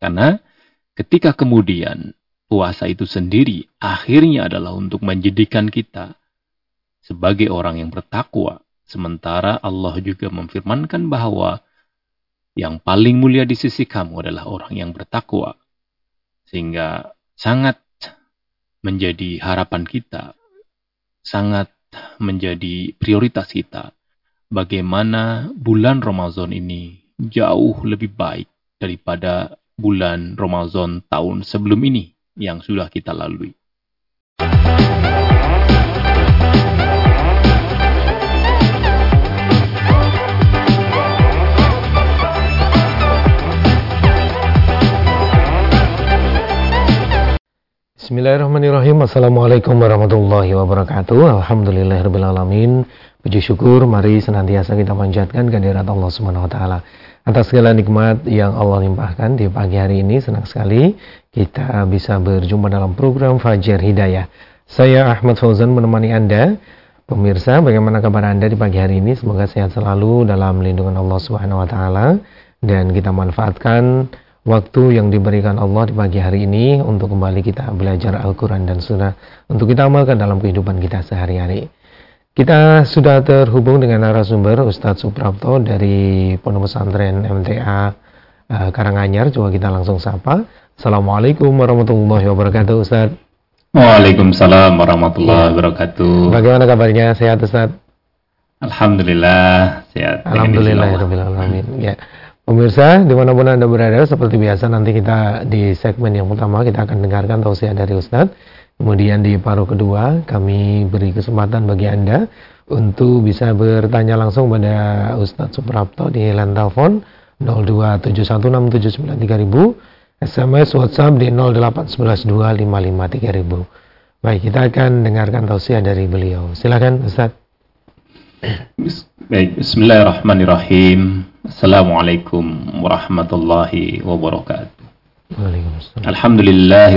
Karena ketika kemudian puasa itu sendiri akhirnya adalah untuk menjadikan kita sebagai orang yang bertakwa. Sementara Allah juga memfirmankan bahwa yang paling mulia di sisi kamu adalah orang yang bertakwa. Sehingga sangat menjadi harapan kita, sangat menjadi prioritas kita. Bagaimana bulan Ramadan ini jauh lebih baik daripada bulan Ramadan tahun sebelum ini yang sudah kita lalui. Bismillahirrahmanirrahim. Assalamualaikum warahmatullahi wabarakatuh. Alhamdulillahirrahmanirrahim. Puji syukur, mari senantiasa kita panjatkan kehadirat Allah Subhanahu wa taala. Atas segala nikmat yang Allah limpahkan di pagi hari ini senang sekali kita bisa berjumpa dalam program Fajar Hidayah. Saya Ahmad Fauzan menemani Anda. Pemirsa, bagaimana kabar Anda di pagi hari ini? Semoga sehat selalu dalam lindungan Allah Subhanahu wa taala dan kita manfaatkan waktu yang diberikan Allah di pagi hari ini untuk kembali kita belajar Al-Quran dan Sunnah untuk kita amalkan dalam kehidupan kita sehari-hari. Kita sudah terhubung dengan narasumber Ustadz Suprapto dari Pondok Pesantren MTA eh, Karanganyar. Coba kita langsung sapa. Assalamualaikum warahmatullahi wabarakatuh Ustadz. Waalaikumsalam warahmatullahi ya. wabarakatuh. Bagaimana kabarnya? Sehat Ustadz? Alhamdulillah sehat. Alhamdulillah ya. Pemirsa, di mana pun Anda berada, seperti biasa nanti kita di segmen yang pertama kita akan dengarkan tausiah dari Ustadz. Kemudian di paruh kedua kami beri kesempatan bagi Anda untuk bisa bertanya langsung pada Ustadz Suprapto di line telepon 02716793000, SMS WhatsApp di 08112553000. Baik, kita akan dengarkan tausiah dari beliau. Silakan Ustadz. Baik, Bismillahirrahmanirrahim. Assalamualaikum warahmatullahi wabarakatuh. Alhamdulillahi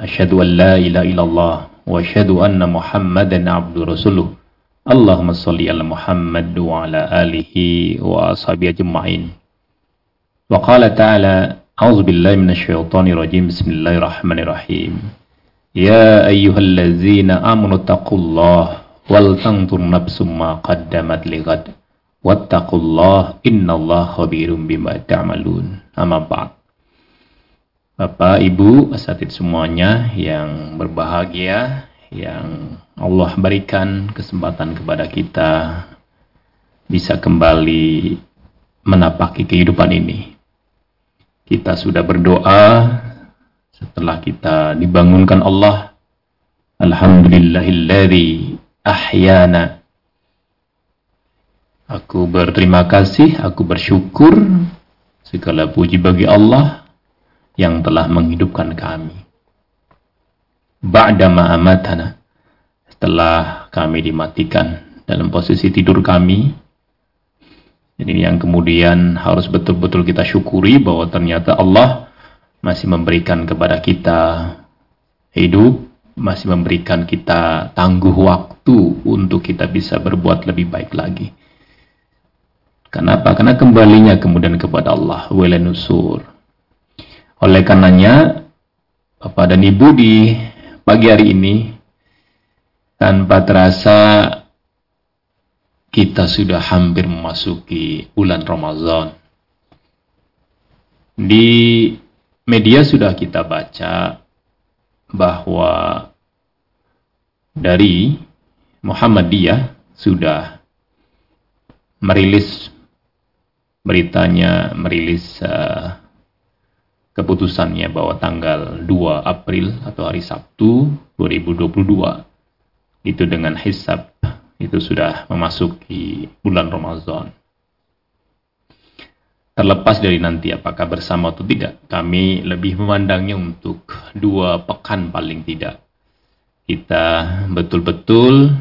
أشهد أن لا إله إلا الله وأشهد أن محمدا عبد رسوله. اللهم صل على محمد وعلى آله وأصحابه أجمعين. وقال تعالى أعوذ بالله من الشيطان الرجيم. بسم الله الرحمن الرحيم. يا أيها الذين آمنوا اتقوا الله ولتنظر نفس ما قدمت لغد. واتقوا الله إن الله خبير بما تعملون. أما بعد. Bapak, Ibu, asatid semuanya yang berbahagia, yang Allah berikan kesempatan kepada kita bisa kembali menapaki kehidupan ini. Kita sudah berdoa setelah kita dibangunkan Allah. Alhamdulillahilladzi ahyana Aku berterima kasih, aku bersyukur segala puji bagi Allah yang telah menghidupkan kami. Ba'dama amatana setelah kami dimatikan dalam posisi tidur kami. Jadi yang kemudian harus betul-betul kita syukuri bahwa ternyata Allah masih memberikan kepada kita hidup, masih memberikan kita tangguh waktu untuk kita bisa berbuat lebih baik lagi. Kenapa? Karena kembalinya kemudian kepada Allah. Wala nusur. Oleh karenanya, Bapak dan Ibu di pagi hari ini, tanpa terasa kita sudah hampir memasuki bulan Ramadan. Di media sudah kita baca bahwa dari Muhammadiyah sudah merilis beritanya merilis uh, keputusannya bahwa tanggal 2 April atau hari Sabtu 2022 itu dengan hisab itu sudah memasuki bulan Ramadan. Terlepas dari nanti apakah bersama atau tidak, kami lebih memandangnya untuk dua pekan paling tidak. Kita betul-betul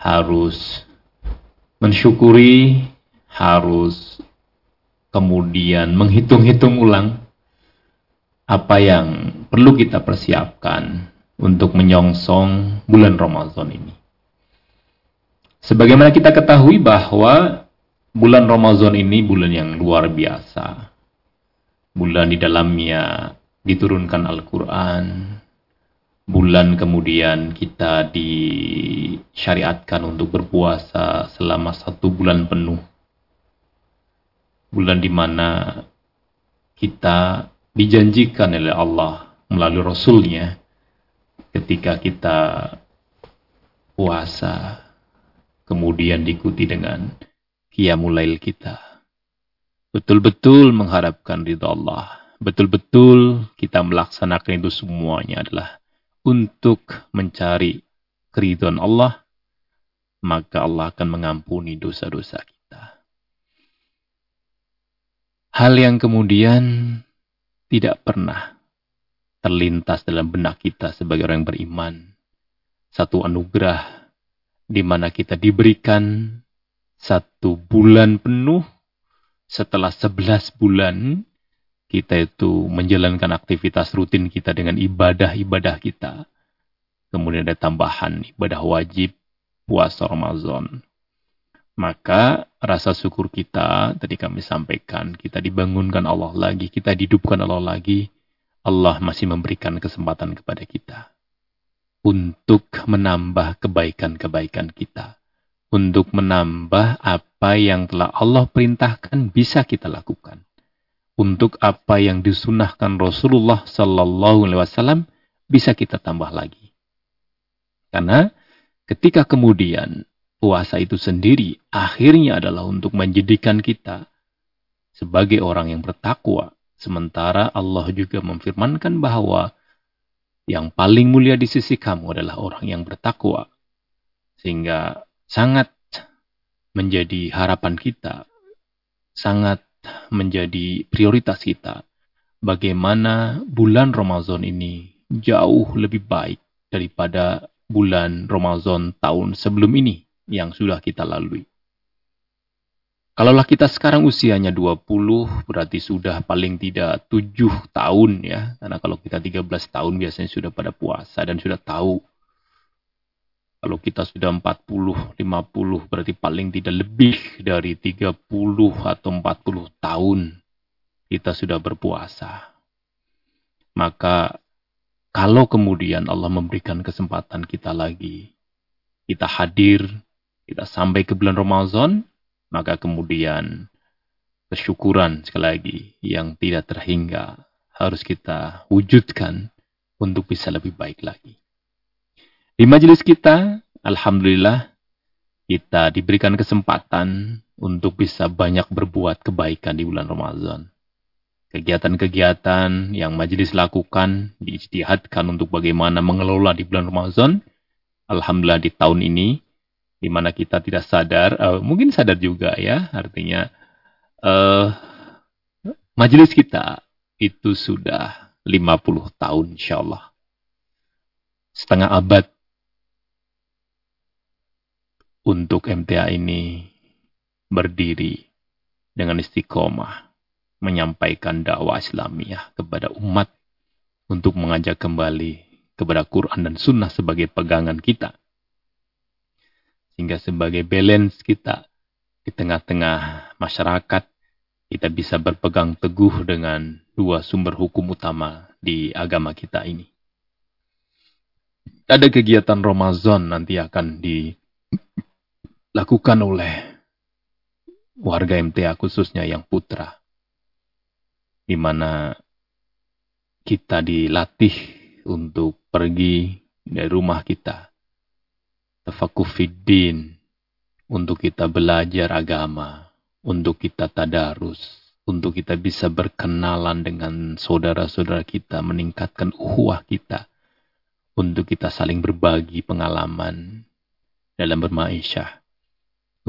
harus mensyukuri, harus kemudian menghitung-hitung ulang apa yang perlu kita persiapkan untuk menyongsong bulan Ramadan ini. Sebagaimana kita ketahui bahwa bulan Ramadan ini bulan yang luar biasa. bulan di dalamnya diturunkan Al-Quran, bulan kemudian kita disyariatkan untuk berpuasa selama satu bulan penuh. Bulan di mana kita dijanjikan oleh Allah melalui Rasulnya ketika kita puasa kemudian diikuti dengan qiyamulail kita. Betul-betul mengharapkan ridha Allah. Betul-betul kita melaksanakan itu semuanya adalah untuk mencari keridhaan Allah, maka Allah akan mengampuni dosa-dosa kita. Hal yang kemudian tidak pernah terlintas dalam benak kita sebagai orang yang beriman. Satu anugerah di mana kita diberikan satu bulan penuh setelah sebelas bulan kita itu menjalankan aktivitas rutin kita dengan ibadah-ibadah kita. Kemudian ada tambahan ibadah wajib puasa Ramadan. Maka rasa syukur kita tadi kami sampaikan, kita dibangunkan Allah lagi, kita dihidupkan Allah lagi. Allah masih memberikan kesempatan kepada kita untuk menambah kebaikan-kebaikan kita. Untuk menambah apa yang telah Allah perintahkan bisa kita lakukan untuk apa yang disunahkan Rasulullah Sallallahu Alaihi Wasallam bisa kita tambah lagi. Karena ketika kemudian puasa itu sendiri akhirnya adalah untuk menjadikan kita sebagai orang yang bertakwa. Sementara Allah juga memfirmankan bahwa yang paling mulia di sisi kamu adalah orang yang bertakwa. Sehingga sangat menjadi harapan kita, sangat menjadi prioritas kita. Bagaimana bulan Ramadan ini jauh lebih baik daripada bulan Ramadan tahun sebelum ini yang sudah kita lalui. Kalaulah kita sekarang usianya 20, berarti sudah paling tidak 7 tahun ya. Karena kalau kita 13 tahun biasanya sudah pada puasa dan sudah tahu kalau kita sudah 40, 50 berarti paling tidak lebih dari 30 atau 40 tahun kita sudah berpuasa. Maka kalau kemudian Allah memberikan kesempatan kita lagi, kita hadir, kita sampai ke bulan Ramadan, maka kemudian kesyukuran sekali lagi yang tidak terhingga harus kita wujudkan untuk bisa lebih baik lagi. Di majelis kita, Alhamdulillah, kita diberikan kesempatan untuk bisa banyak berbuat kebaikan di bulan Ramadan. Kegiatan-kegiatan yang majelis lakukan diistihadkan untuk bagaimana mengelola di bulan Ramadan. Alhamdulillah di tahun ini, di mana kita tidak sadar, uh, mungkin sadar juga ya, artinya uh, majelis kita itu sudah 50 tahun insya Allah. Setengah abad untuk MTA ini berdiri dengan istiqomah menyampaikan dakwah Islamiyah kepada umat untuk mengajak kembali kepada Quran dan Sunnah sebagai pegangan kita. Sehingga sebagai balance kita di tengah-tengah masyarakat, kita bisa berpegang teguh dengan dua sumber hukum utama di agama kita ini. Ada kegiatan Ramadan nanti akan di dilakukan oleh warga MTA khususnya yang putra. Di mana kita dilatih untuk pergi dari rumah kita. Tafakufiddin. Untuk kita belajar agama. Untuk kita tadarus. Untuk kita bisa berkenalan dengan saudara-saudara kita. Meningkatkan uhuah kita. Untuk kita saling berbagi pengalaman dalam bermaisyah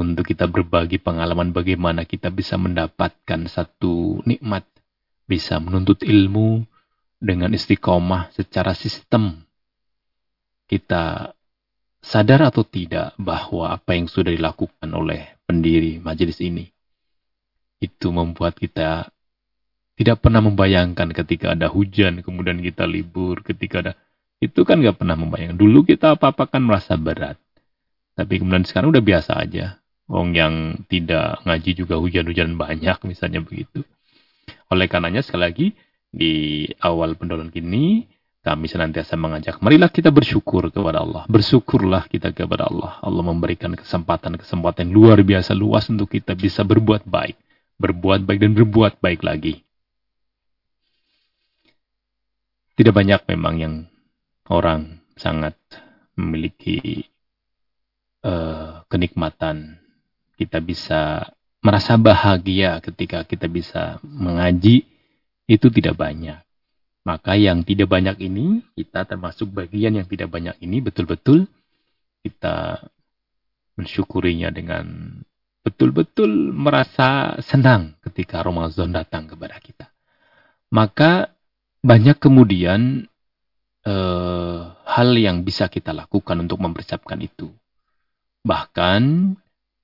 untuk kita berbagi pengalaman bagaimana kita bisa mendapatkan satu nikmat, bisa menuntut ilmu dengan istiqomah secara sistem. Kita sadar atau tidak bahwa apa yang sudah dilakukan oleh pendiri majelis ini itu membuat kita tidak pernah membayangkan ketika ada hujan kemudian kita libur ketika ada itu kan nggak pernah membayangkan. Dulu kita apa-apa kan merasa berat. Tapi kemudian sekarang udah biasa aja. Wong yang tidak ngaji juga hujan-hujan banyak misalnya begitu. Oleh karenanya sekali lagi di awal pendolan kini kami senantiasa mengajak, marilah kita bersyukur kepada Allah. Bersyukurlah kita kepada Allah. Allah memberikan kesempatan-kesempatan luar biasa luas untuk kita bisa berbuat baik. Berbuat baik dan berbuat baik lagi. Tidak banyak memang yang orang sangat memiliki uh, kenikmatan. Kita bisa merasa bahagia ketika kita bisa mengaji. Itu tidak banyak maka yang tidak banyak ini, kita termasuk bagian yang tidak banyak ini betul-betul kita mensyukurinya dengan betul-betul merasa senang ketika Ramadan datang kepada kita. Maka banyak kemudian eh, hal yang bisa kita lakukan untuk mempersiapkan itu. Bahkan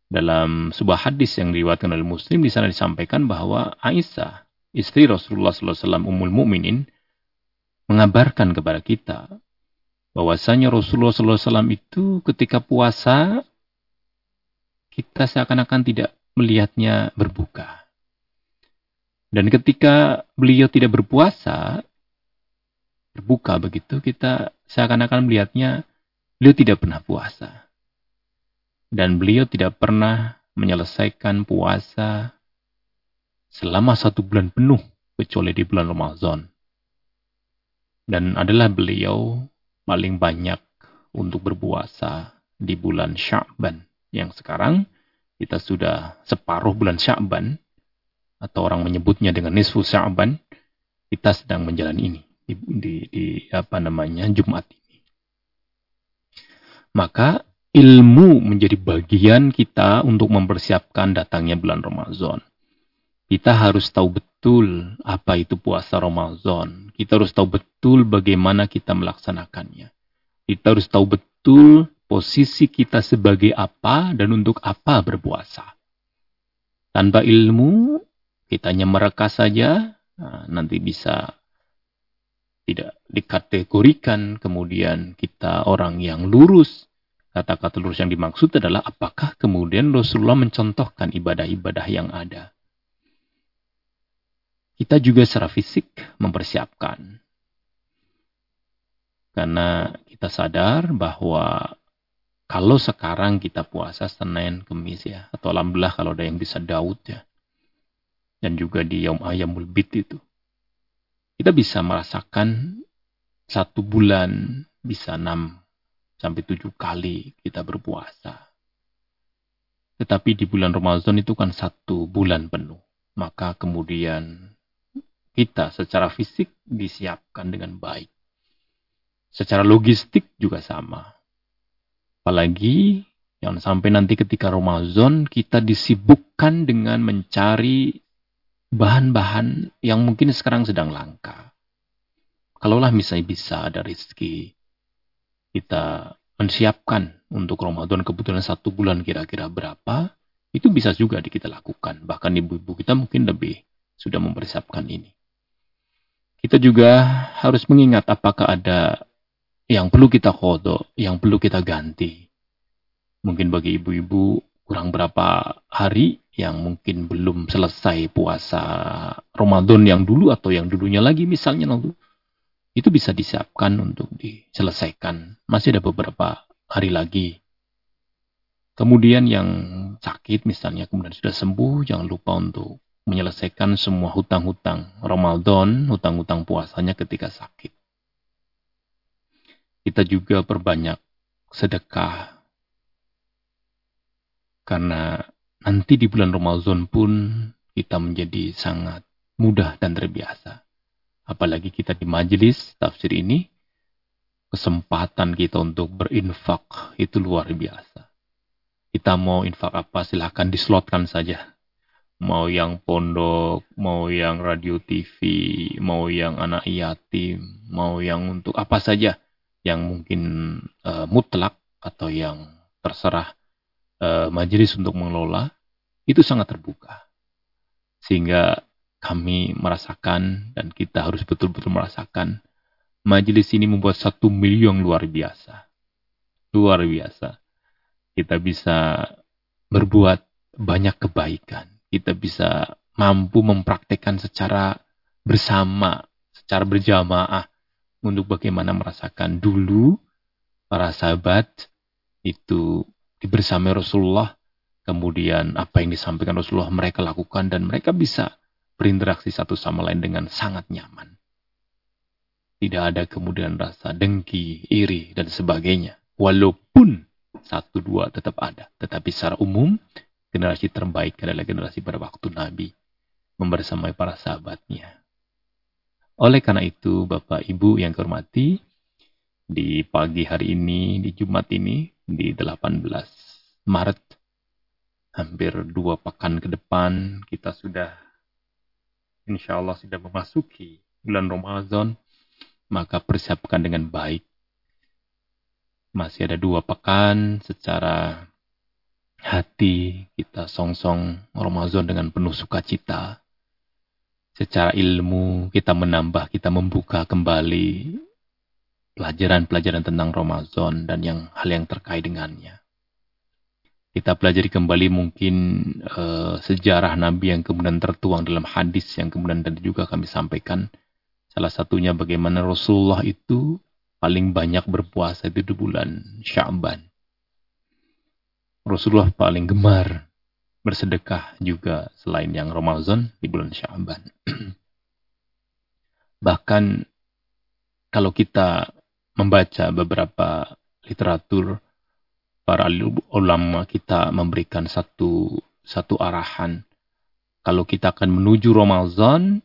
dalam sebuah hadis yang diriwayatkan oleh Muslim di sana disampaikan bahwa Aisyah, istri Rasulullah SAW, Ummul Mukminin, mengabarkan kepada kita bahwasanya Rasulullah SAW itu ketika puasa kita seakan-akan tidak melihatnya berbuka. Dan ketika beliau tidak berpuasa, berbuka begitu, kita seakan-akan melihatnya beliau tidak pernah puasa. Dan beliau tidak pernah menyelesaikan puasa selama satu bulan penuh, kecuali di bulan Ramadan. Dan adalah beliau paling banyak untuk berpuasa di bulan Sya'ban. Yang sekarang kita sudah separuh bulan Sya'ban. Atau orang menyebutnya dengan nisfu Sya'ban. Kita sedang menjalani ini. Di, di, di apa namanya Jumat ini. Maka ilmu menjadi bagian kita untuk mempersiapkan datangnya bulan Ramadan. Kita harus tahu betul apa itu puasa Ramadan. Kita harus tahu betul bagaimana kita melaksanakannya. Kita harus tahu betul posisi kita sebagai apa dan untuk apa berpuasa. Tanpa ilmu, kita hanya mereka saja, nah, nanti bisa tidak dikategorikan, kemudian kita orang yang lurus. Kata-kata lurus yang dimaksud adalah apakah kemudian Rasulullah mencontohkan ibadah-ibadah yang ada kita juga secara fisik mempersiapkan. Karena kita sadar bahwa kalau sekarang kita puasa Senin, Kemis ya, atau Alhamdulillah kalau ada yang bisa Daud ya, dan juga di Yom Ayamul Bid itu, kita bisa merasakan satu bulan bisa enam sampai tujuh kali kita berpuasa. Tetapi di bulan Ramadan itu kan satu bulan penuh. Maka kemudian kita secara fisik disiapkan dengan baik. Secara logistik juga sama. Apalagi yang sampai nanti ketika Ramadan kita disibukkan dengan mencari bahan-bahan yang mungkin sekarang sedang langka. Kalaulah misalnya bisa ada rezeki, kita menyiapkan untuk Ramadan kebetulan satu bulan kira-kira berapa, itu bisa juga kita lakukan. Bahkan ibu-ibu kita mungkin lebih sudah mempersiapkan ini. Kita juga harus mengingat apakah ada yang perlu kita kodok, yang perlu kita ganti. Mungkin bagi ibu-ibu kurang berapa hari yang mungkin belum selesai puasa Ramadan yang dulu atau yang dulunya lagi misalnya lalu itu bisa disiapkan untuk diselesaikan. Masih ada beberapa hari lagi. Kemudian yang sakit misalnya kemudian sudah sembuh, jangan lupa untuk menyelesaikan semua hutang-hutang Ramadan, hutang-hutang puasanya ketika sakit. Kita juga perbanyak sedekah. Karena nanti di bulan Ramadan pun kita menjadi sangat mudah dan terbiasa. Apalagi kita di majelis tafsir ini, kesempatan kita untuk berinfak itu luar biasa. Kita mau infak apa silahkan dislotkan saja mau yang pondok, mau yang radio TV, mau yang anak yatim, mau yang untuk apa saja yang mungkin uh, mutlak atau yang terserah uh, majelis untuk mengelola itu sangat terbuka. Sehingga kami merasakan dan kita harus betul-betul merasakan majelis ini membuat satu milion luar biasa. Luar biasa. Kita bisa berbuat banyak kebaikan kita bisa mampu mempraktekkan secara bersama, secara berjamaah untuk bagaimana merasakan dulu para sahabat itu dibersamai Rasulullah, kemudian apa yang disampaikan Rasulullah mereka lakukan dan mereka bisa berinteraksi satu sama lain dengan sangat nyaman. Tidak ada kemudian rasa dengki, iri, dan sebagainya. Walaupun satu dua tetap ada. Tetapi secara umum, generasi terbaik adalah generasi pada waktu Nabi. Membersamai para sahabatnya. Oleh karena itu, Bapak Ibu yang kehormati, di pagi hari ini, di Jumat ini, di 18 Maret, hampir dua pekan ke depan, kita sudah, insya Allah sudah memasuki bulan Ramadan, maka persiapkan dengan baik. Masih ada dua pekan secara hati kita song-song Ramadan dengan penuh sukacita secara ilmu kita menambah, kita membuka kembali pelajaran-pelajaran tentang Ramadan dan yang hal yang terkait dengannya. Kita pelajari kembali mungkin uh, sejarah Nabi yang kemudian tertuang dalam hadis yang kemudian tadi juga kami sampaikan. Salah satunya bagaimana Rasulullah itu paling banyak berpuasa itu di bulan Sya'ban. Rasulullah paling gemar bersedekah juga selain yang Ramadan di bulan Syaban. Bahkan kalau kita membaca beberapa literatur para ulama kita memberikan satu satu arahan kalau kita akan menuju Ramadan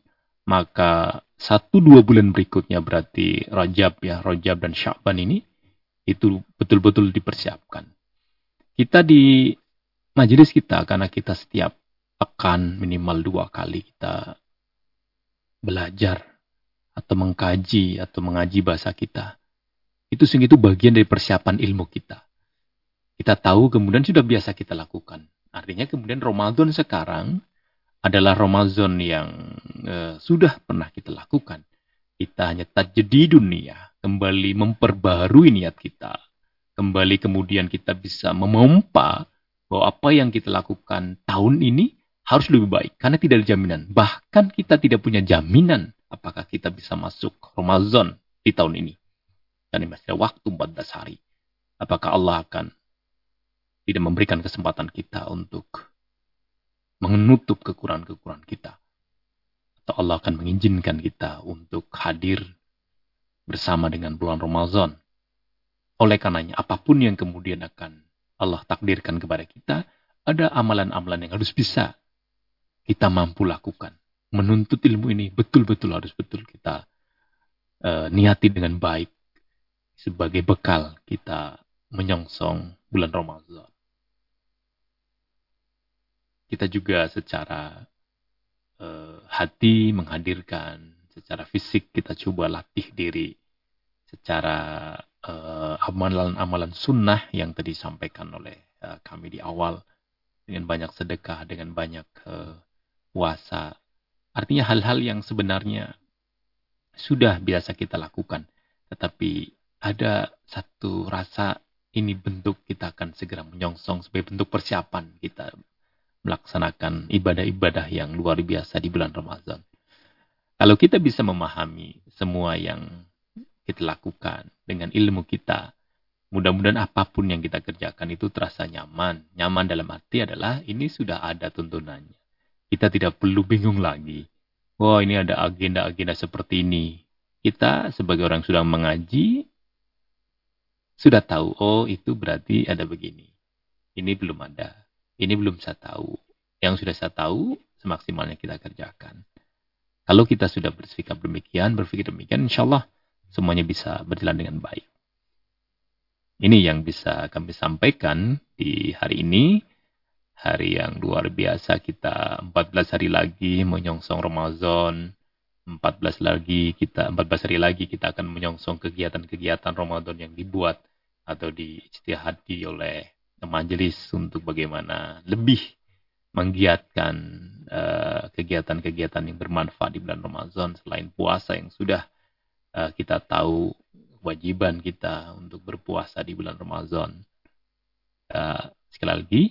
maka satu dua bulan berikutnya berarti Rajab ya Rajab dan Syaban ini itu betul-betul dipersiapkan. Kita di majelis kita karena kita setiap pekan minimal dua kali kita belajar atau mengkaji atau mengaji bahasa kita. Itu sungguh itu bagian dari persiapan ilmu kita. Kita tahu kemudian sudah biasa kita lakukan. Artinya kemudian Ramadan sekarang adalah Ramadan yang uh, sudah pernah kita lakukan. Kita hanya jadi dunia, kembali memperbarui niat kita. Kembali kemudian kita bisa memompa bahwa apa yang kita lakukan tahun ini harus lebih baik karena tidak ada jaminan. Bahkan kita tidak punya jaminan apakah kita bisa masuk Ramadan di tahun ini. Dan masih ada waktu 14 hari. Apakah Allah akan tidak memberikan kesempatan kita untuk menutup kekurangan-kekurangan kita. Atau Allah akan mengizinkan kita untuk hadir bersama dengan bulan Ramadan. Oleh karenanya, apa pun yang kemudian akan Allah takdirkan kepada kita, ada amalan-amalan yang harus bisa kita mampu lakukan. Menuntut ilmu ini betul-betul harus betul kita uh, niati dengan baik sebagai bekal kita menyongsong bulan Ramadan. Kita juga secara uh, hati menghadirkan, secara fisik kita coba latih diri, secara amalan-amalan sunnah yang tadi disampaikan oleh uh, kami di awal dengan banyak sedekah, dengan banyak uh, puasa. Artinya hal-hal yang sebenarnya sudah biasa kita lakukan, tetapi ada satu rasa ini bentuk kita akan segera menyongsong sebagai bentuk persiapan kita melaksanakan ibadah-ibadah yang luar biasa di bulan Ramadan. Kalau kita bisa memahami semua yang kita lakukan dengan ilmu kita. Mudah-mudahan apa pun yang kita kerjakan itu terasa nyaman. Nyaman dalam arti adalah ini sudah ada tuntunannya. Kita tidak perlu bingung lagi. Wah ini ada agenda-agenda seperti ini. Kita sebagai orang sudah mengaji, sudah tahu, oh itu berarti ada begini. Ini belum ada. Ini belum saya tahu. Yang sudah saya tahu, semaksimalnya kita kerjakan. Kalau kita sudah bersikap demikian, berpikir demikian, insya Allah semuanya bisa berjalan dengan baik. Ini yang bisa kami sampaikan di hari ini. Hari yang luar biasa kita 14 hari lagi menyongsong Ramadan. 14 lagi kita 14 hari lagi kita akan menyongsong kegiatan-kegiatan Ramadan yang dibuat atau diijtihadi oleh majelis untuk bagaimana lebih menggiatkan eh, kegiatan-kegiatan uh, yang bermanfaat di bulan Ramadan selain puasa yang sudah uh, kita tahu kewajiban kita untuk berpuasa di bulan Ramadan. Uh, sekali lagi,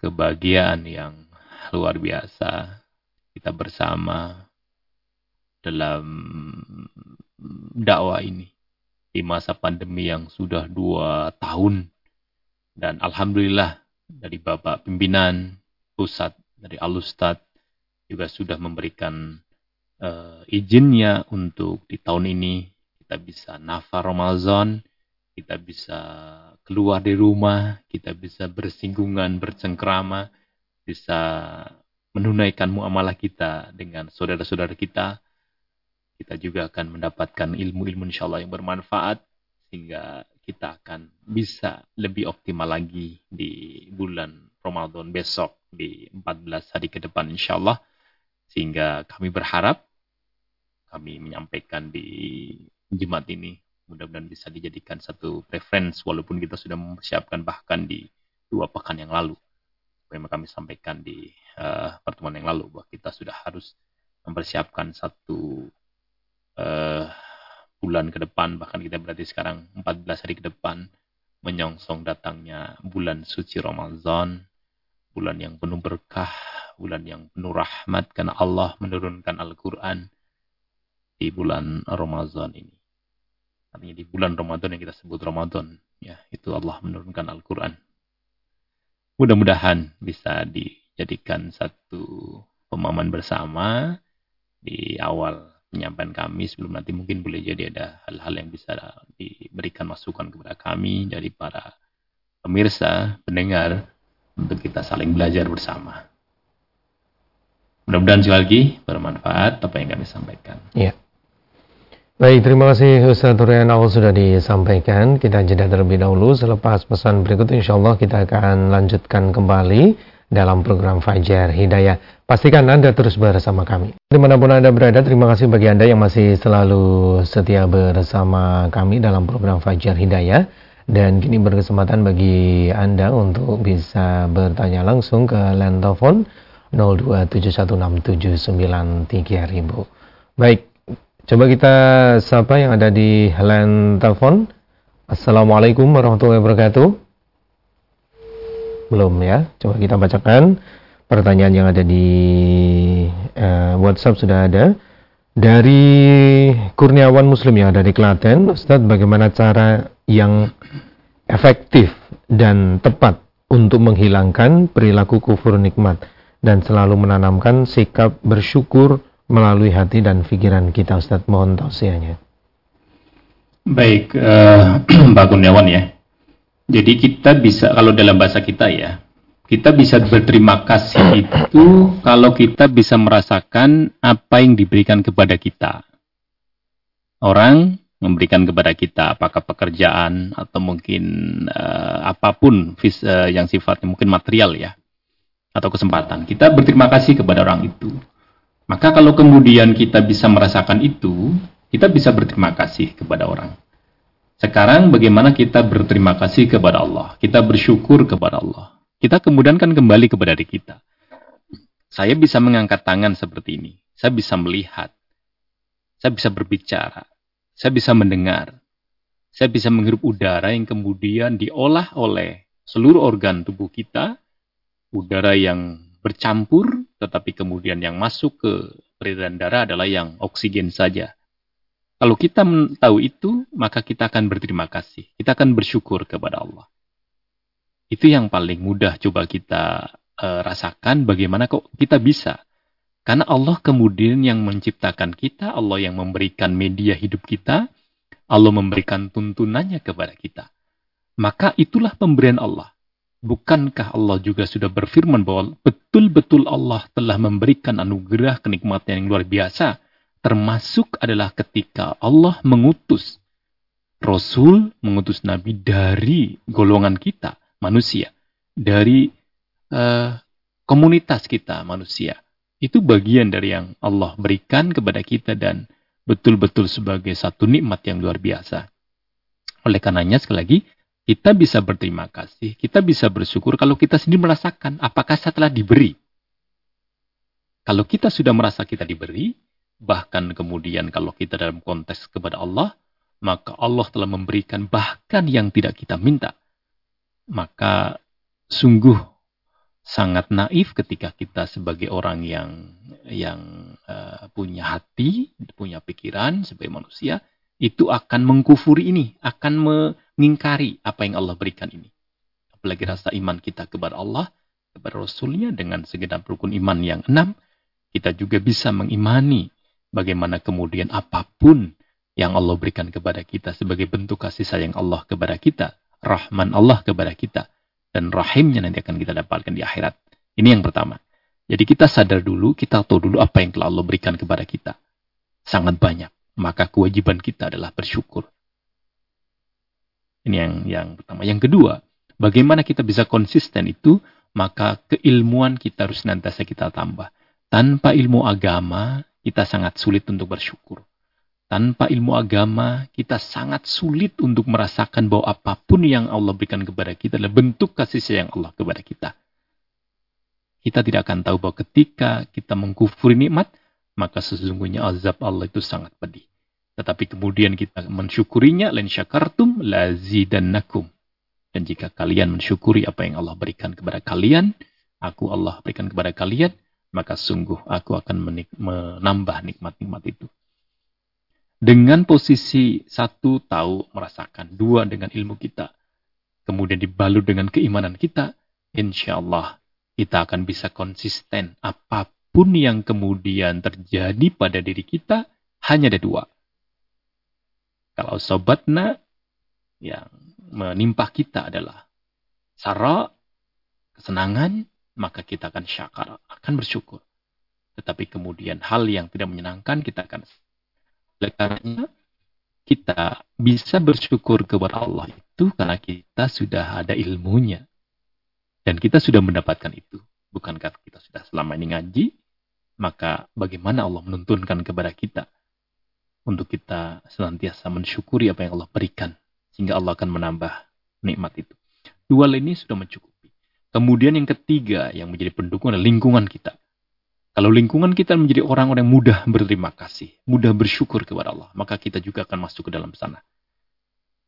kebahagiaan yang luar biasa kita bersama dalam dakwah ini di masa pandemi yang sudah dua tahun dan alhamdulillah dari bapak pimpinan pusat dari Alustad juga sudah memberikan uh, izinnya untuk di tahun ini kita bisa nafar Ramadan, kita bisa keluar dari rumah, kita bisa bersinggungan, bercengkrama, bisa menunaikan muamalah kita dengan saudara-saudara kita. Kita juga akan mendapatkan ilmu-ilmu insya Allah yang bermanfaat sehingga kita akan bisa lebih optimal lagi di bulan Ramadan besok di 14 hari ke depan insya Allah. Sehingga kami berharap kami menyampaikan di Jumat ini. Mudah-mudahan bisa dijadikan satu preference walaupun kita sudah mempersiapkan bahkan di dua pekan yang lalu. Memang kami sampaikan di uh, pertemuan yang lalu bahwa kita sudah harus mempersiapkan satu uh, bulan ke depan. Bahkan kita berarti sekarang 14 hari ke depan menyongsong datangnya bulan suci Ramadan, bulan yang penuh berkah, bulan yang penuh rahmat karena Allah menurunkan Al-Qur'an di bulan Ramadan ini. Artinya di bulan Ramadan yang kita sebut Ramadan, ya itu Allah menurunkan Al-Quran. Mudah-mudahan bisa dijadikan satu pemahaman bersama di awal penyampaian kami sebelum nanti mungkin boleh jadi ada hal-hal yang bisa diberikan masukan kepada kami dari para pemirsa, pendengar untuk kita saling belajar bersama. Mudah-mudahan sekali lagi bermanfaat apa yang kami sampaikan. Ya. Baik, terima kasih Ustaz awal sudah disampaikan. Kita jeda terlebih dahulu. Selepas pesan berikut, insya Allah kita akan lanjutkan kembali dalam program Fajar Hidayah. Pastikan Anda terus bersama kami. Di mana pun Anda berada, terima kasih bagi Anda yang masih selalu setia bersama kami dalam program Fajar Hidayah. Dan kini berkesempatan bagi Anda untuk bisa bertanya langsung ke line telepon 02716793000. Baik, Coba kita sapa yang ada di line telepon. Assalamualaikum warahmatullahi wabarakatuh. Belum ya. Coba kita bacakan pertanyaan yang ada di uh, WhatsApp sudah ada. Dari Kurniawan Muslim yang ada di Klaten, Ustadz bagaimana cara yang efektif dan tepat untuk menghilangkan perilaku kufur nikmat dan selalu menanamkan sikap bersyukur melalui hati dan pikiran kita Ustaz mohon tausiahnya. Baik uh, Pak Kurniawan ya. Jadi kita bisa kalau dalam bahasa kita ya kita bisa berterima kasih itu kalau kita bisa merasakan apa yang diberikan kepada kita. Orang memberikan kepada kita apakah pekerjaan atau mungkin uh, apa pun vis, uh, yang sifatnya mungkin material ya atau kesempatan. Kita berterima kasih kepada orang itu maka kalau kemudian kita bisa merasakan itu, kita bisa berterima kasih kepada orang. Sekarang bagaimana kita berterima kasih kepada Allah? Kita bersyukur kepada Allah. Kita kemudian kan kembali kepada diri kita. Saya bisa mengangkat tangan seperti ini. Saya bisa melihat. Saya bisa berbicara. Saya bisa mendengar. Saya bisa menghirup udara yang kemudian diolah oleh seluruh organ tubuh kita. Udara yang bercampur, tetapi kemudian yang masuk ke peredaran darah adalah yang oksigen saja. Kalau kita tahu itu, maka kita akan berterima kasih. Kita akan bersyukur kepada Allah. Itu yang paling mudah coba kita uh, rasakan bagaimana kok kita bisa. Karena Allah kemudian yang menciptakan kita, Allah yang memberikan media hidup kita, Allah memberikan tuntunannya kepada kita. Maka itulah pemberian Allah. Bukankah Allah juga sudah berfirman bahwa betul-betul Allah telah memberikan anugerah kenikmatan yang luar biasa, termasuk adalah ketika Allah mengutus Rasul, mengutus Nabi dari golongan kita, manusia, dari uh, komunitas kita, manusia. Itu bagian dari yang Allah berikan kepada kita dan betul-betul sebagai satu nikmat yang luar biasa. Oleh karenanya, sekali lagi, kita bisa berterima kasih, kita bisa bersyukur kalau kita sendiri merasakan apakah saya telah diberi. Kalau kita sudah merasa kita diberi, bahkan kemudian kalau kita dalam konteks kepada Allah, maka Allah telah memberikan bahkan yang tidak kita minta. Maka sungguh sangat naif ketika kita sebagai orang yang yang uh, punya hati, punya pikiran sebagai manusia itu akan mengkufuri ini, akan mengingkari apa yang Allah berikan ini. Apalagi rasa iman kita kepada Allah, kepada Rasulnya dengan segenap rukun iman yang enam, kita juga bisa mengimani bagaimana kemudian apa pun yang Allah berikan kepada kita sebagai bentuk kasih sayang Allah kepada kita, rahman Allah kepada kita, dan rahimnya nanti akan kita dapatkan di akhirat. Ini yang pertama. Jadi kita sadar dulu, kita tahu dulu apa yang telah Allah berikan kepada kita. Sangat banyak. Maka kewajiban kita adalah bersyukur. Ini yang yang pertama. Yang kedua, bagaimana kita bisa konsisten itu, maka keilmuan kita harus nanti kita tambah. Tanpa ilmu agama, kita sangat sulit untuk bersyukur. Tanpa ilmu agama, kita sangat sulit untuk merasakan bahwa apa pun yang Allah berikan kepada kita adalah bentuk kasih sayang Allah kepada kita. Kita tidak akan tahu bahwa ketika kita mengkufuri nikmat, maka sesungguhnya azab Allah itu sangat pedih. Tetapi kemudian kita mensyukurinya, lain syakartum lazidannakum. Dan jika kalian mensyukuri apa yang Allah berikan kepada kalian, aku Allah berikan kepada kalian, maka sungguh aku akan menambah nikmat-nikmat itu. Dengan posisi satu tahu merasakan, dua dengan ilmu kita, kemudian dibalut dengan keimanan kita, insya Allah kita akan bisa konsisten apa pun yang kemudian terjadi pada diri kita hanya ada dua. Kalau sobatna yang menimpa kita adalah sara, kesenangan, maka kita akan syakar, akan bersyukur. Tetapi kemudian hal yang tidak menyenangkan kita akan oleh kita bisa bersyukur kepada Allah itu karena kita sudah ada ilmunya. Dan kita sudah mendapatkan itu. Bukankah kita sudah selama ini ngaji? Maka bagaimana Allah menuntunkan kepada kita untuk kita senantiasa mensyukuri apa yang Allah berikan. Sehingga Allah akan menambah nikmat itu. Dua ini sudah mencukupi. Kemudian yang ketiga yang menjadi pendukung adalah lingkungan kita. Kalau lingkungan kita menjadi orang-orang yang mudah berterima kasih, mudah bersyukur kepada Allah, maka kita juga akan masuk ke dalam sana.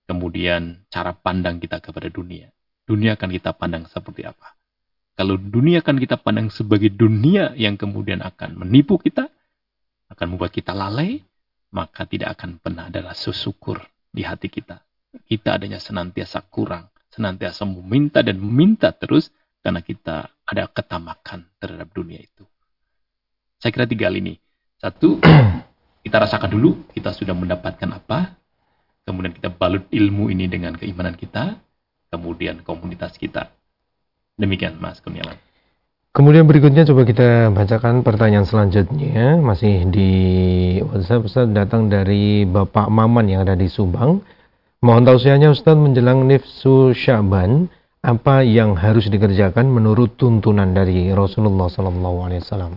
Kemudian cara pandang kita kepada dunia. Dunia akan kita pandang seperti apa? Kalau dunia akan kita pandang sebagai dunia yang kemudian akan menipu kita, akan membuat kita lalai, maka tidak akan pernah ada rasa syukur di hati kita. Kita adanya senantiasa kurang, senantiasa meminta dan meminta terus karena kita ada ketamakan terhadap dunia itu. Saya kira tiga hal ini. Satu, kita rasakan dulu kita sudah mendapatkan apa. Kemudian kita balut ilmu ini dengan keimanan kita. Kemudian komunitas kita. Demikian Mas Kurniawan. Kemudian berikutnya coba kita bacakan pertanyaan selanjutnya. Masih di WhatsApp Ustaz datang dari Bapak Maman yang ada di Subang. Mohon tausiahnya Ustaz menjelang nifsu Syaban apa yang harus dikerjakan menurut tuntunan dari Rasulullah SAW.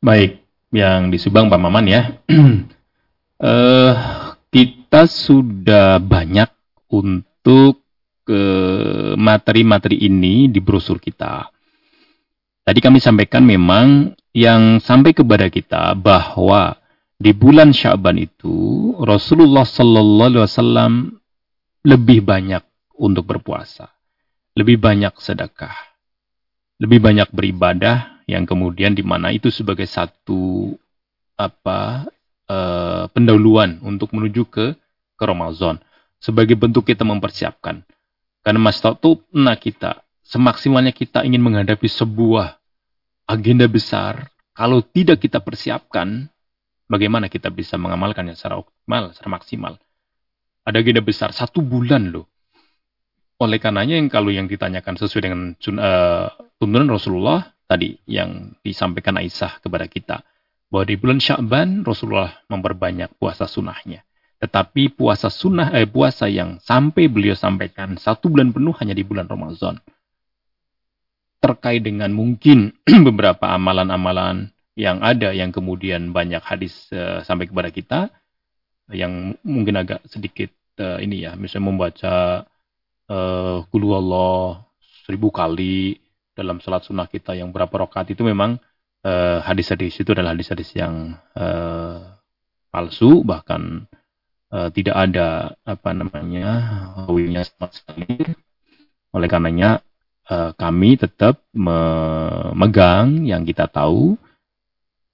Baik, yang di Subang Pak Maman ya. uh, kita sudah banyak untuk materi-materi ini di brosur kita. Tadi kami sampaikan memang yang sampai kepada kita bahwa di bulan Syaban itu Rasulullah Sallallahu Alaihi Wasallam lebih banyak untuk berpuasa, lebih banyak sedekah, lebih banyak beribadah yang kemudian di mana itu sebagai satu apa uh, pendahuluan untuk menuju ke ke Ramadan. Sebagai bentuk kita mempersiapkan. Karena mas nah kita semaksimalnya kita ingin menghadapi sebuah agenda besar kalau tidak kita persiapkan bagaimana kita bisa mengamalkannya secara optimal secara maksimal ada agenda besar satu bulan loh oleh karenanya yang kalau yang ditanyakan sesuai dengan uh, tuntunan Rasulullah tadi yang disampaikan Aisyah kepada kita. Bahwa di bulan Sya'ban Rasulullah memperbanyak puasa sunnahnya. Tetapi puasa sunnah, eh, puasa yang sampai beliau sampaikan satu bulan penuh hanya di bulan Ramadan. Terkait dengan mungkin beberapa amalan-amalan yang ada yang kemudian banyak hadis uh, sampai kepada kita yang mungkin agak sedikit uh, ini ya misalnya membaca uh, Allah seribu kali dalam sholat sunnah kita yang berapa rokat itu memang hadis hadis-hadis itu adalah hadis-hadis yang uh, palsu bahkan uh, tidak ada apa namanya hawinya sama sekali. Oleh karenanya uh, kami tetap memegang yang kita tahu.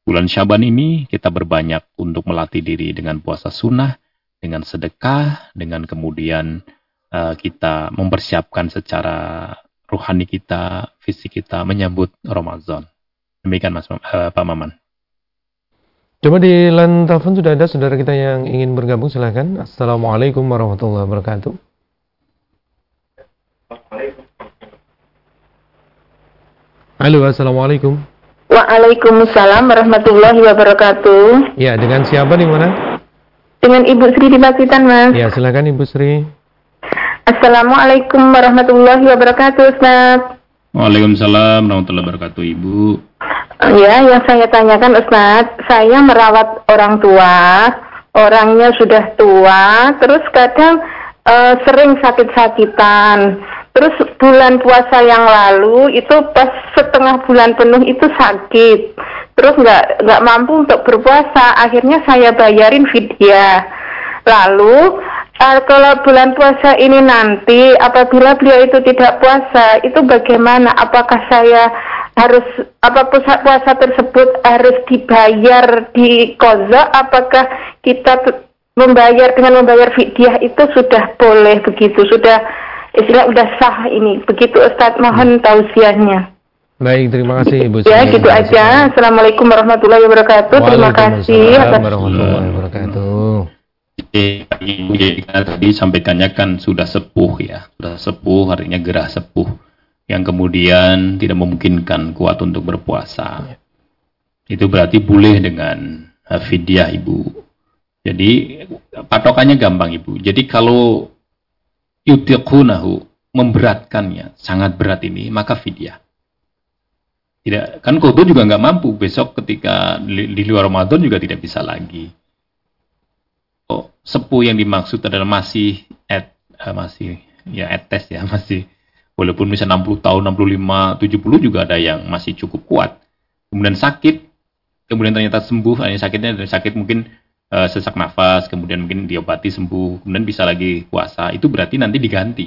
Bulan Syaban ini kita berbanyak untuk melatih diri dengan puasa sunnah, dengan sedekah, dengan kemudian uh, kita mempersiapkan secara rohani kita, fisik kita menyambut Ramadan. Demikian Mas uh, Pak Maman. Coba di line telepon sudah ada saudara kita yang ingin bergabung silahkan. Assalamualaikum warahmatullahi wabarakatuh. Halo, assalamualaikum. Waalaikumsalam warahmatullahi wabarakatuh. Ya, dengan siapa di mana? Dengan Ibu Sri di Pacitan, Mas. Ya, silakan Ibu Sri. Assalamualaikum warahmatullahi wabarakatuh, Ustaz. Waalaikumsalam warahmatullahi wabarakatuh, Ibu. Ya, yang saya tanyakan Ustaz, saya merawat orang tua, orangnya sudah tua, terus kadang uh, sering sakit-sakitan. Terus bulan puasa yang lalu itu pas setengah bulan penuh itu sakit. Terus nggak nggak mampu untuk berpuasa, akhirnya saya bayarin vidya. Lalu uh, kalau bulan puasa ini nanti apabila beliau itu tidak puasa, itu bagaimana? Apakah saya harus apa pusat puasa tersebut harus dibayar di koza apakah kita membayar dengan membayar fidyah itu sudah boleh begitu sudah istilah sudah sah ini begitu Ustadz mohon tausiahnya Baik, terima kasih Ibu. Ya, gitu aja. Assalamualaikum warahmatullahi wabarakatuh. Terima kasih atas warahmatullahi wabarakatuh. Ibu tadi sampaikannya kan sudah sepuh ya, sudah sepuh artinya gerah sepuh yang kemudian tidak memungkinkan kuat untuk berpuasa. Itu berarti boleh dengan fidyah ibu. Jadi patokannya gampang ibu. Jadi kalau yutiqunahu memberatkannya, sangat berat ini, maka fidyah. Tidak, kan kodo juga nggak mampu besok ketika di, luar Ramadan juga tidak bisa lagi. Oh, sepuh yang dimaksud adalah masih at, uh, masih ya etes ya masih Walaupun misalnya 60 tahun, 65, 70 juga ada yang masih cukup kuat. Kemudian sakit, kemudian ternyata sembuh, hanya sakitnya dari sakit mungkin uh, sesak nafas, kemudian mungkin diobati sembuh, kemudian bisa lagi puasa. Itu berarti nanti diganti.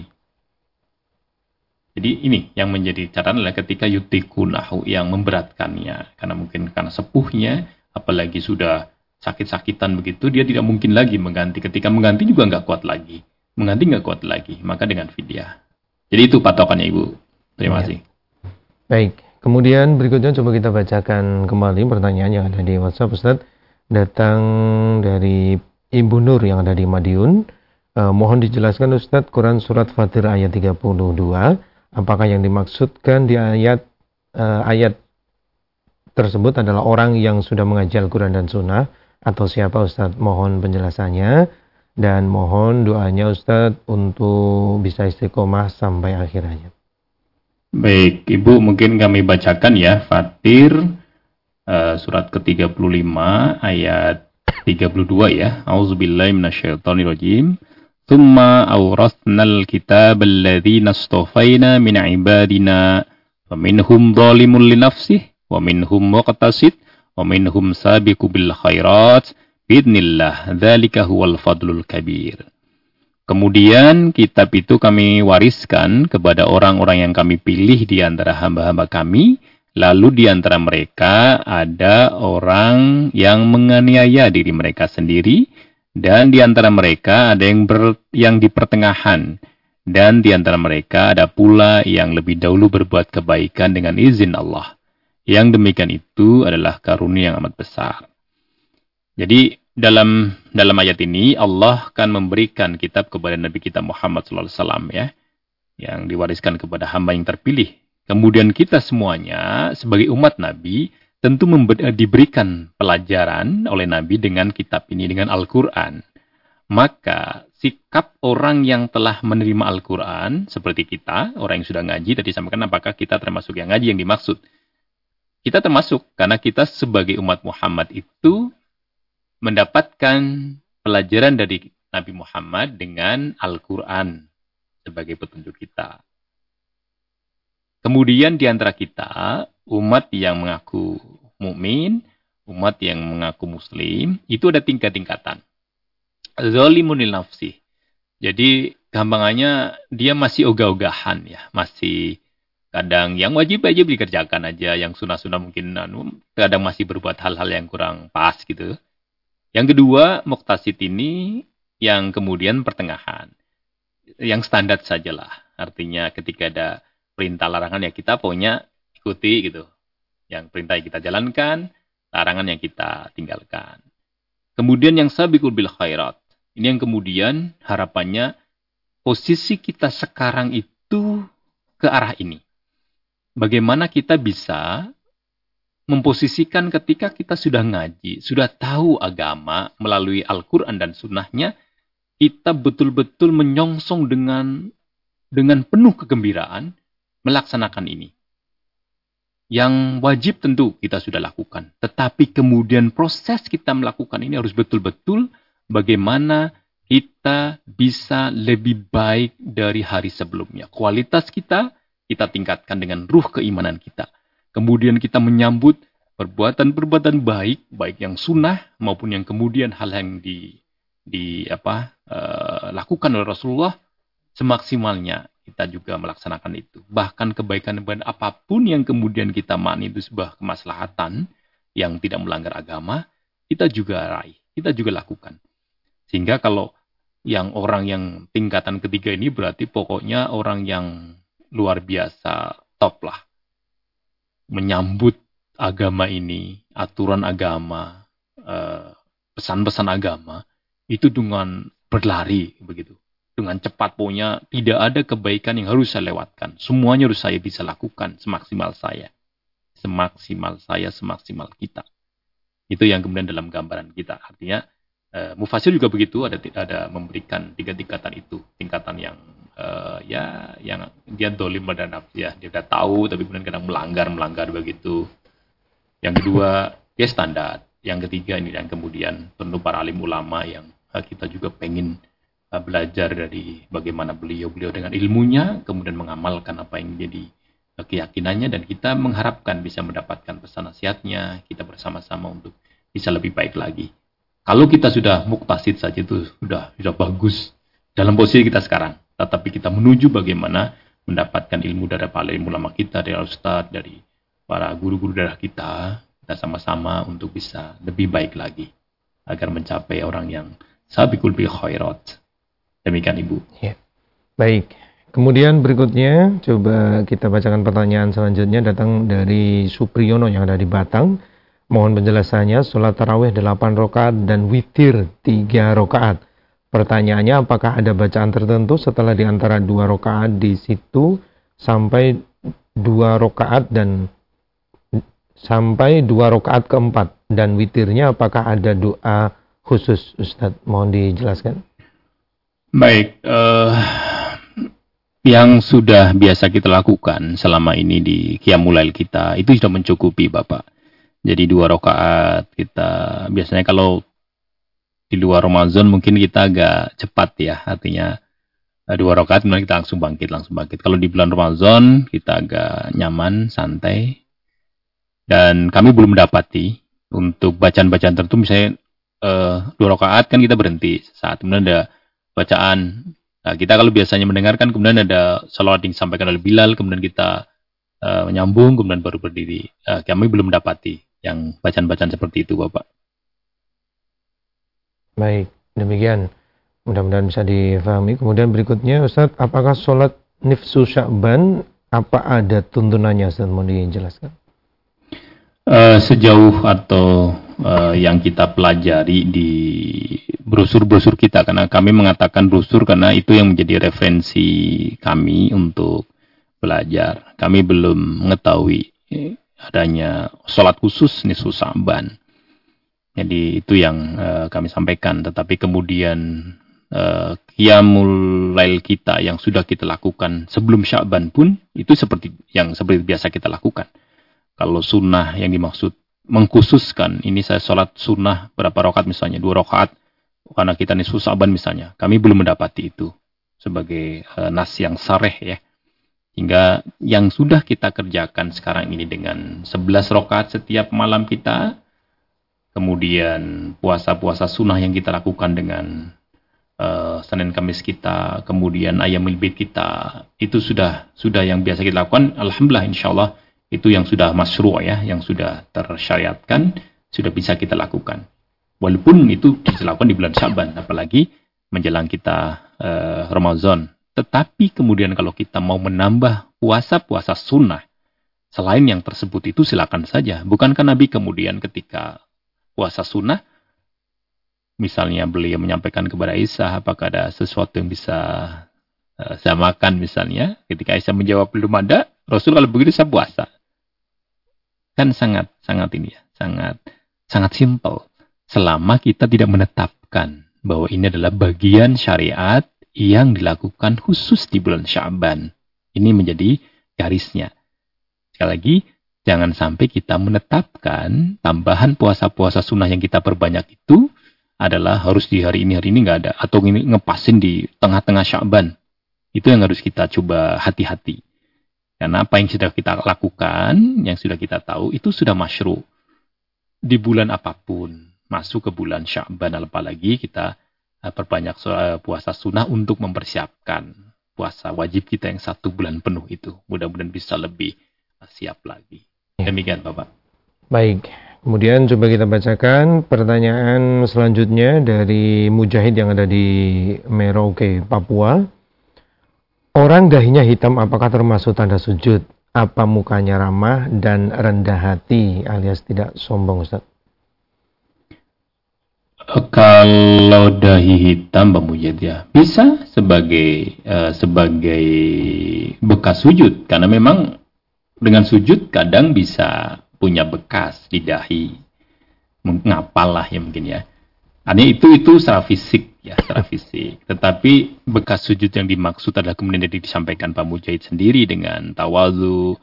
Jadi ini yang menjadi catatan adalah ketika yutikunahu yang memberatkannya. Karena mungkin karena sepuhnya, apalagi sudah sakit-sakitan begitu, dia tidak mungkin lagi mengganti. Ketika mengganti juga nggak kuat lagi. Mengganti nggak kuat lagi. Maka dengan fidyah. Jadi itu patokannya Ibu. Terima ya. kasih. Baik, kemudian berikutnya coba kita bacakan kembali pertanyaan yang ada di WhatsApp Ustaz. Datang dari Ibu Nur yang ada di Madiun. Eh, mohon dijelaskan Ustaz Quran Surat Fatir ayat 32. Apakah yang dimaksudkan di ayat eh, ayat tersebut adalah orang yang sudah mengaji Al-Quran dan Sunnah atau siapa Ustaz? Mohon penjelasannya dan mohon doanya Ustadz untuk bisa istiqomah sampai akhir ayat. Baik, Ibu mungkin kami bacakan ya Fatir uh, surat ke-35 ayat 32 ya. Auzubillahi minasyaitonirrajim. Thumma awrasnal kitab alladhina astafaina min ibadina faminhum zalimun li nafsih wa minhum muqtasid wa minhum sabiqu bil khairat Bidnillah, dzalika huwal fadlul kabir. Kemudian kitab itu kami wariskan kepada orang-orang yang kami pilih di antara hamba-hamba kami. Lalu di antara mereka ada orang yang menganiaya diri mereka sendiri. Dan di antara mereka ada yang, ber, yang di pertengahan. Dan di antara mereka ada pula yang lebih dahulu berbuat kebaikan dengan izin Allah. Yang demikian itu adalah karunia yang amat besar. Jadi dalam dalam ayat ini Allah kan memberikan kitab kepada Nabi kita Muhammad SAW ya, yang diwariskan kepada hamba yang terpilih. Kemudian kita semuanya sebagai umat Nabi tentu diberikan pelajaran oleh Nabi dengan kitab ini dengan Al-Quran. Maka sikap orang yang telah menerima Al-Quran seperti kita, orang yang sudah ngaji, tadi sampaikan apakah kita termasuk yang ngaji yang dimaksud. Kita termasuk karena kita sebagai umat Muhammad itu mendapatkan pelajaran dari Nabi Muhammad dengan Al-Quran sebagai petunjuk kita. Kemudian di antara kita, umat yang mengaku mukmin, umat yang mengaku muslim, itu ada tingkat-tingkatan. Zalimunil nafsi. Jadi gampangannya dia masih ogah-ogahan ya, masih Kadang yang wajib aja dikerjakan aja, yang sunnah-sunnah mungkin anu, kadang masih berbuat hal-hal yang kurang pas gitu. Yang kedua, muktasid ini yang kemudian pertengahan. Yang standar sajalah. Artinya ketika ada perintah larangan ya kita pokoknya ikuti gitu. Yang perintah yang kita jalankan, larangan yang kita tinggalkan. Kemudian yang sabiqul bil khairat. Ini yang kemudian harapannya posisi kita sekarang itu ke arah ini bagaimana kita bisa memposisikan ketika kita sudah ngaji, sudah tahu agama melalui Al-Quran dan sunnahnya, kita betul-betul menyongsong dengan dengan penuh kegembiraan melaksanakan ini. Yang wajib tentu kita sudah lakukan. Tetapi kemudian proses kita melakukan ini harus betul-betul bagaimana kita bisa lebih baik dari hari sebelumnya. Kualitas kita kita tingkatkan dengan ruh keimanan kita. Kemudian kita menyambut perbuatan-perbuatan baik, baik yang sunnah maupun yang kemudian hal yang di di apa lakukan oleh Rasulullah semaksimalnya kita juga melaksanakan itu. Bahkan kebaikan-kebaikan apa pun yang kemudian kita makni itu sebuah kemaslahatan yang tidak melanggar agama, kita juga raih, kita juga lakukan. Sehingga kalau yang orang yang tingkatan ketiga ini berarti pokoknya orang yang luar biasa top lah. Menyambut agama ini, aturan agama, eh, pesan-pesan agama, itu dengan berlari begitu. Dengan cepat punya tidak ada kebaikan yang harus saya lewatkan. Semuanya harus saya bisa lakukan semaksimal saya. Semaksimal saya, semaksimal kita. Itu yang kemudian dalam gambaran kita. Artinya, uh, Mufasir juga begitu, ada ada memberikan tiga tingkatan itu. Tingkatan yang uh, ya yang dia dolim pada nafsu ya dia udah tahu tapi kemudian kadang melanggar melanggar begitu yang kedua dia standar yang ketiga ini dan kemudian tentu para alim ulama yang uh, kita juga pengen uh, belajar dari bagaimana beliau beliau dengan ilmunya kemudian mengamalkan apa yang jadi uh, keyakinannya dan kita mengharapkan bisa mendapatkan pesan nasihatnya kita bersama-sama untuk bisa lebih baik lagi kalau kita sudah muktasid saja itu sudah sudah bagus dalam posisi kita sekarang tetapi kita menuju bagaimana mendapatkan ilmu dari para ilmu ulama kita, dari ustadz, dari para guru-guru darah kita, kita sama-sama untuk bisa lebih baik lagi agar mencapai orang yang sabikul bi khairat. Demikian Ibu. Ya. Baik. Kemudian berikutnya coba kita bacakan pertanyaan selanjutnya datang dari Supriyono yang ada di Batang. Mohon penjelasannya, sholat tarawih 8 rakaat dan witir 3 rakaat. Pertanyaannya apakah ada bacaan tertentu setelah di antara dua rakaat di situ sampai dua rakaat dan sampai dua rakaat keempat dan witirnya apakah ada doa khusus Ustaz? Mohon dijelaskan. Baik, uh, yang sudah biasa kita lakukan selama ini di Qiyamulail kita itu sudah mencukupi Bapak. Jadi dua rakaat kita biasanya kalau di luar Ramadan mungkin kita agak cepat ya artinya eh, dua rakaat kemudian kita langsung bangkit langsung bangkit kalau di bulan Ramadan kita agak nyaman santai dan kami belum mendapati untuk bacaan-bacaan tertentu misalnya uh, dua rakaat kan kita berhenti saat kemudian ada bacaan nah, kita kalau biasanya mendengarkan kemudian ada salawat yang disampaikan oleh Bilal kemudian kita uh, menyambung kemudian baru berdiri uh, kami belum mendapati yang bacaan-bacaan seperti itu Bapak Baik, demikian. Mudah-mudahan bisa difahami. Kemudian berikutnya Ustaz, apakah sholat nifsu sya'ban apa ada tuntunannya Ustaz? Mau dijelaskan? Uh, sejauh atau uh, yang kita pelajari di brosur-brosur kita karena kami mengatakan brosur karena itu yang menjadi referensi kami untuk belajar. Kami belum mengetahui adanya sholat khusus nisfu sa'ban. Jadi itu yang uh, kami sampaikan. Tetapi kemudian uh, lail kita yang sudah kita lakukan sebelum Syaban pun itu seperti yang seperti biasa kita lakukan. Kalau sunnah yang dimaksud mengkhususkan ini saya sholat sunnah berapa rakaat misalnya dua rakaat karena kita nisfu Syaban misalnya kami belum mendapati itu sebagai uh, nas yang sareh ya hingga yang sudah kita kerjakan sekarang ini dengan 11 rakaat setiap malam kita kemudian puasa-puasa sunnah yang kita lakukan dengan uh, Senin Kamis kita, kemudian ayam milbit kita, itu sudah sudah yang biasa kita lakukan. Alhamdulillah insya Allah itu yang sudah masyru' ya, yang sudah tersyariatkan, sudah bisa kita lakukan. Walaupun itu dilakukan di bulan Syaban, apalagi menjelang kita uh, Ramadan. Tetapi kemudian kalau kita mau menambah puasa-puasa sunnah, selain yang tersebut itu silakan saja. Bukankah Nabi kemudian ketika puasa sunnah, misalnya beliau menyampaikan kepada Aisyah apakah ada sesuatu yang bisa uh, saya makan misalnya ketika Aisyah menjawab belum ada Rasul kalau begitu saya puasa kan sangat sangat ini ya sangat sangat simpel selama kita tidak menetapkan bahwa ini adalah bagian syariat yang dilakukan khusus di bulan Syaban ini menjadi garisnya sekali lagi jangan sampai kita menetapkan tambahan puasa-puasa sunnah yang kita perbanyak itu adalah harus di hari ini hari ini nggak ada atau ini ngepasin di tengah-tengah Syaban. Itu yang harus kita coba hati-hati. Karena apa yang sudah kita lakukan, yang sudah kita tahu itu sudah masyru. Di bulan apa pun, masuk ke bulan Syaban apalagi kita eh, perbanyak eh, puasa sunnah untuk mempersiapkan puasa wajib kita yang satu bulan penuh itu. Mudah-mudahan bisa lebih siap lagi. Ya. Demikian Bapak. Baik, Kemudian coba kita bacakan pertanyaan selanjutnya dari Mujahid yang ada di Merauke, Papua. Orang dahinya hitam apakah termasuk tanda sujud? Apa mukanya ramah dan rendah hati alias tidak sombong Ustaz? Kalau dahi hitam Pak Mujahid ya bisa sebagai uh, sebagai bekas sujud karena memang dengan sujud kadang bisa punya bekas di dahi. Ngapal lah ya mungkin ya. Artinya itu itu secara fisik ya, secara fisik. Tetapi bekas sujud yang dimaksud adalah kemudian jadi disampaikan Pak Mujahid sendiri dengan tawazu,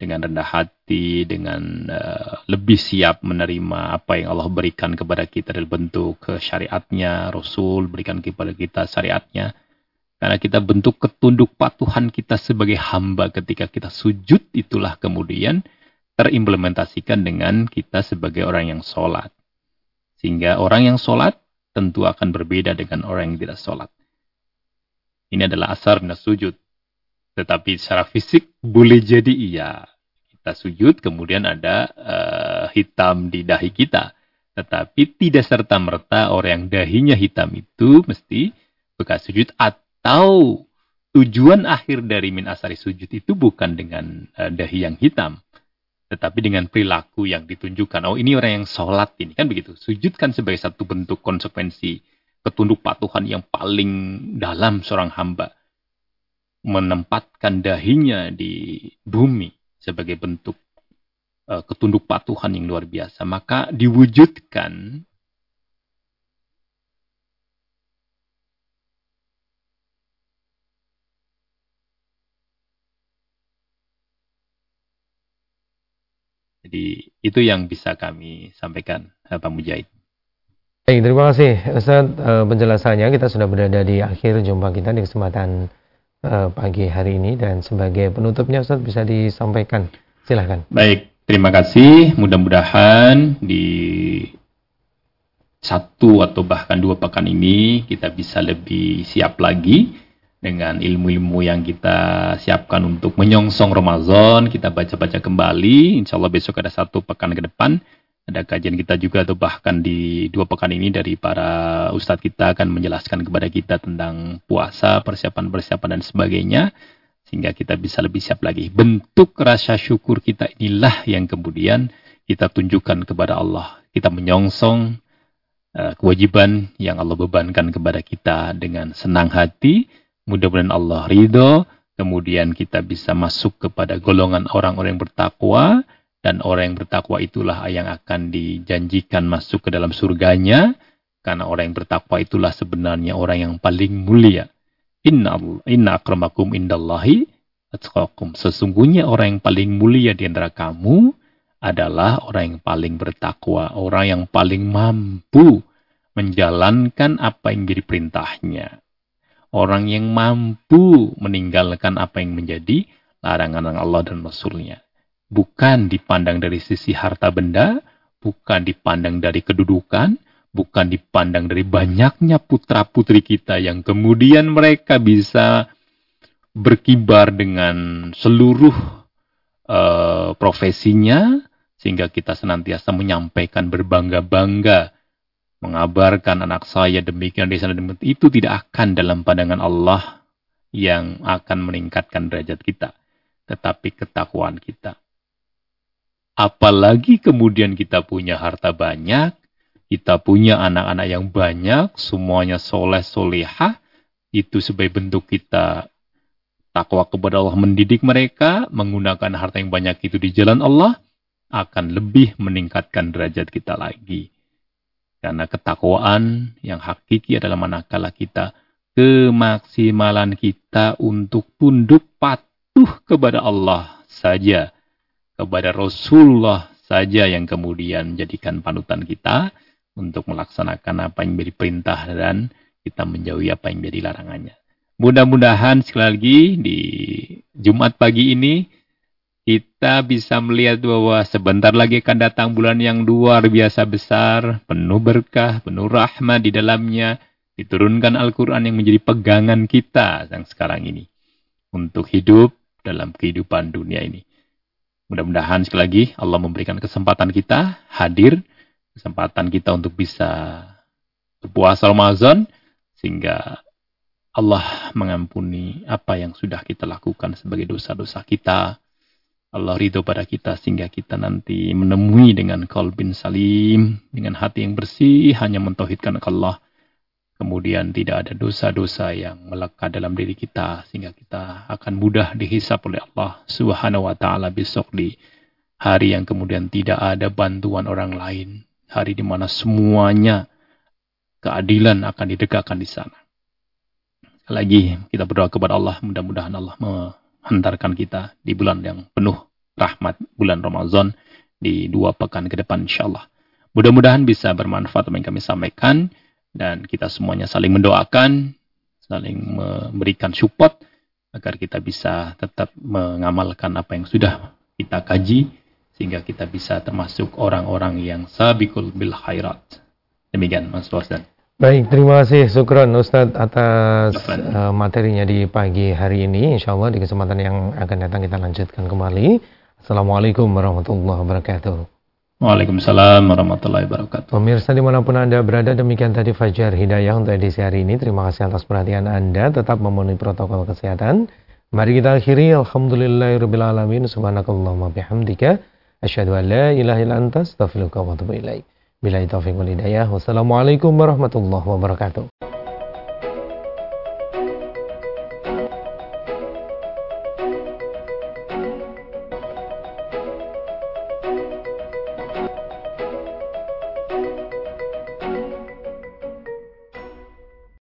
dengan rendah hati, dengan uh, lebih siap menerima apa yang Allah berikan kepada kita dalam bentuk syariatnya, Rasul berikan kepada kita syariatnya. Karena kita bentuk ketunduk patuhan kita sebagai hamba ketika kita sujud itulah kemudian terimplementasikan dengan kita sebagai orang yang sholat. Sehingga orang yang sholat tentu akan berbeda dengan orang yang tidak sholat. Ini adalah asar dan sujud. Tetapi secara fisik boleh jadi iya. Kita sujud kemudian ada uh, hitam di dahi kita. Tetapi tidak serta-merta orang yang dahinya hitam itu mesti bekas sujud atau tujuan akhir dari min asari sujud itu bukan dengan uh, dahi yang hitam tetapi dengan perilaku yang ditunjukkan. Oh ini orang yang sholat ini kan begitu. Sujudkan sebagai satu bentuk konsekuensi ketunduk patuhan yang paling dalam seorang hamba. Menempatkan dahinya di bumi sebagai bentuk uh, ketunduk patuhan yang luar biasa. Maka diwujudkan Jadi itu yang bisa kami sampaikan eh, Pak Mujahid. Baik, terima kasih Ustaz uh, penjelasannya. Kita sudah berada di akhir jumpa kita di kesempatan uh, pagi hari ini dan sebagai penutupnya Ustaz bisa disampaikan. Silahkan. Baik, terima kasih. Mudah-mudahan di satu atau bahkan dua pekan ini kita bisa lebih siap lagi dengan ilmu-ilmu yang kita siapkan untuk menyongsong Ramadan. Kita baca-baca kembali. Insya Allah besok ada satu pekan ke depan. Ada kajian kita juga atau bahkan di dua pekan ini dari para ustadz kita akan menjelaskan kepada kita tentang puasa, persiapan-persiapan dan sebagainya. Sehingga kita bisa lebih siap lagi. Bentuk rasa syukur kita inilah yang kemudian kita tunjukkan kepada Allah. Kita menyongsong uh, kewajiban yang Allah bebankan kepada kita dengan senang hati Mudah-mudahan Allah ridho, kemudian kita bisa masuk kepada golongan orang-orang yang bertakwa, dan orang yang bertakwa itulah yang akan dijanjikan masuk ke dalam surganya, karena orang yang bertakwa itulah sebenarnya orang yang paling mulia. Inna, inna akramakum indallahi. Sesungguhnya orang yang paling mulia di antara kamu adalah orang yang paling bertakwa, orang yang paling mampu menjalankan apa yang jadi perintahnya orang yang mampu meninggalkan apa yang menjadi larangan Allah dan Rasulnya. Bukan dipandang dari sisi harta benda, bukan dipandang dari kedudukan, bukan dipandang dari banyaknya putra-putri kita yang kemudian mereka bisa berkibar dengan seluruh uh, profesinya sehingga kita senantiasa menyampaikan berbangga-bangga mengabarkan anak saya demikian di sana demikian itu tidak akan dalam pandangan Allah yang akan meningkatkan derajat kita tetapi ketakwaan kita apalagi kemudian kita punya harta banyak kita punya anak-anak yang banyak, semuanya soleh solehah, itu sebagai bentuk kita takwa kepada Allah mendidik mereka, menggunakan harta yang banyak itu di jalan Allah, akan lebih meningkatkan derajat kita lagi. Karena ketakwaan yang hakiki adalah manakala kita kemaksimalan kita untuk tunduk patuh kepada Allah saja, kepada Rasulullah saja yang kemudian jadikan panutan kita, untuk melaksanakan apa yang menjadi perintah dan kita menjauhi apa yang menjadi larangannya. Mudah-mudahan sekali lagi di Jumat pagi ini kita bisa melihat bahwa sebentar lagi akan datang bulan yang luar biasa besar, penuh berkah, penuh rahmat di dalamnya, diturunkan Al-Quran yang menjadi pegangan kita yang sekarang ini untuk hidup dalam kehidupan dunia ini. Mudah-mudahan sekali lagi Allah memberikan kesempatan kita hadir kesempatan kita untuk bisa berpuasa Ramadan sehingga Allah mengampuni apa yang sudah kita lakukan sebagai dosa-dosa kita. Allah ridho pada kita sehingga kita nanti menemui dengan kalbin salim, dengan hati yang bersih, hanya mentauhidkan Allah. Kemudian tidak ada dosa-dosa yang melekat dalam diri kita sehingga kita akan mudah dihisap oleh Allah Subhanahu wa taala besok di hari yang kemudian tidak ada bantuan orang lain, hari di mana semuanya keadilan akan ditegakkan di sana. Lagi kita berdoa kepada Allah, mudah-mudahan Allah menghantarkan kita di bulan yang penuh rahmat, bulan Ramadan di dua pekan ke depan insya Allah. Mudah-mudahan bisa bermanfaat apa yang kami sampaikan dan kita semuanya saling mendoakan, saling memberikan support agar kita bisa tetap mengamalkan apa yang sudah kita kaji sehingga kita bisa termasuk orang-orang yang sabikul bil khairat. Demikian Mas Wasdan. Baik, terima kasih Sukron Ustadz atas uh, materinya di pagi hari ini. Insya Allah di kesempatan yang akan datang kita lanjutkan kembali. Assalamualaikum warahmatullahi wabarakatuh. Waalaikumsalam warahmatullahi wabarakatuh. Pemirsa di mana pun Anda berada, demikian tadi Fajar Hidayah untuk edisi hari ini. Terima kasih atas perhatian Anda. Tetap memenuhi protokol kesehatan. Mari kita akhiri. Alhamdulillahirrahmanirrahim. Subhanakallahumma bihamdika. Asyhadu an la ilaha illa anta astaghfiruka wa atubu ilaik. Taufiq wal hidayah. Wassalamualaikum warahmatullahi wabarakatuh.